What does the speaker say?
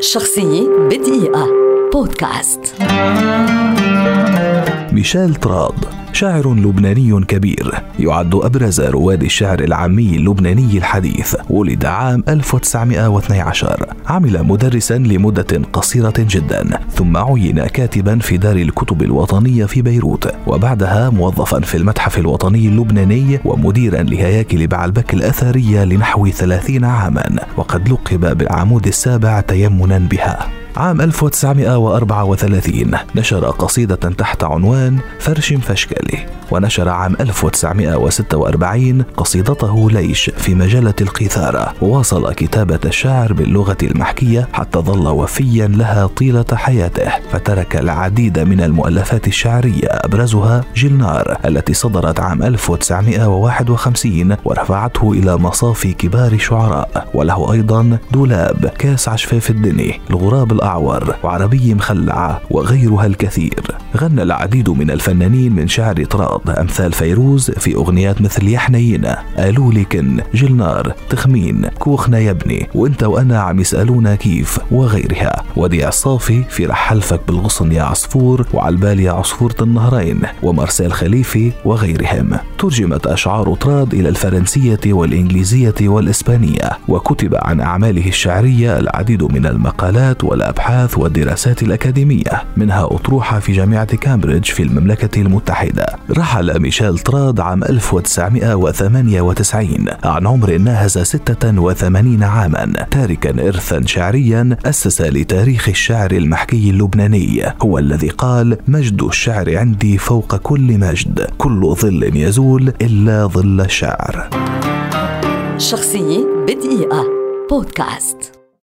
شخصية بدقيقة. بودكاست. ميشيل تراض شاعر لبناني كبير يعد أبرز رواد الشعر العامي اللبناني الحديث ولد عام 1912 عمل مدرسا لمدة قصيرة جدا ثم عين كاتبا في دار الكتب الوطنية في بيروت وبعدها موظفا في المتحف الوطني اللبناني ومديرا لهياكل بعلبك الأثرية لنحو ثلاثين عاما وقد لقب بالعمود السابع تيمنا بها. عام 1934 نشر قصيدة تحت عنوان فرش فشكلي ونشر عام 1946 قصيدته ليش في مجلة القيثارة. وواصل كتابة الشعر باللغة المحكية حتى ظل وفيا لها طيلة حياته. فترك العديد من المؤلفات الشعرية أبرزها جلنار التي صدرت عام 1951 ورفعته إلى مصاف كبار الشعراء وله أيضا دولاب كاس عشفاف الدني الغراب الأعور وعربي مخلعة وغيرها الكثير. غنى العديد من الفنانين من شعر طراط أمثال فيروز في أغنيات مثل يا حنينة قالوا لي كن جلنار تخمين كوخنا يا ابني وإنت وأنا عم يسألونا كيف وغيرها. وديع الصافي في رح حلفك بالغصن يا عصفور وعالبال يا عصفورة النهرين ومارسيل خليفي وغيرهم. ترجمت أشعار طراد إلى الفرنسية والإنجليزية والإسبانية وكتب عن أعماله الشعرية العديد من المقالات والأبحاث والدراسات الأكاديمية منها أطروحة في كامبريدج في المملكة المتحدة. رحل ميشيل تراد عام 1998 عن عمر ناهز 86 عاما تاركا إرثا شعريا أسس لتاريخ الشعر المحكي اللبناني. هو الذي قال مجد الشعر عندي فوق كل مجد كل ظل يزول إلا ظل الشعر. شخصية بدقيقة. بودكاست.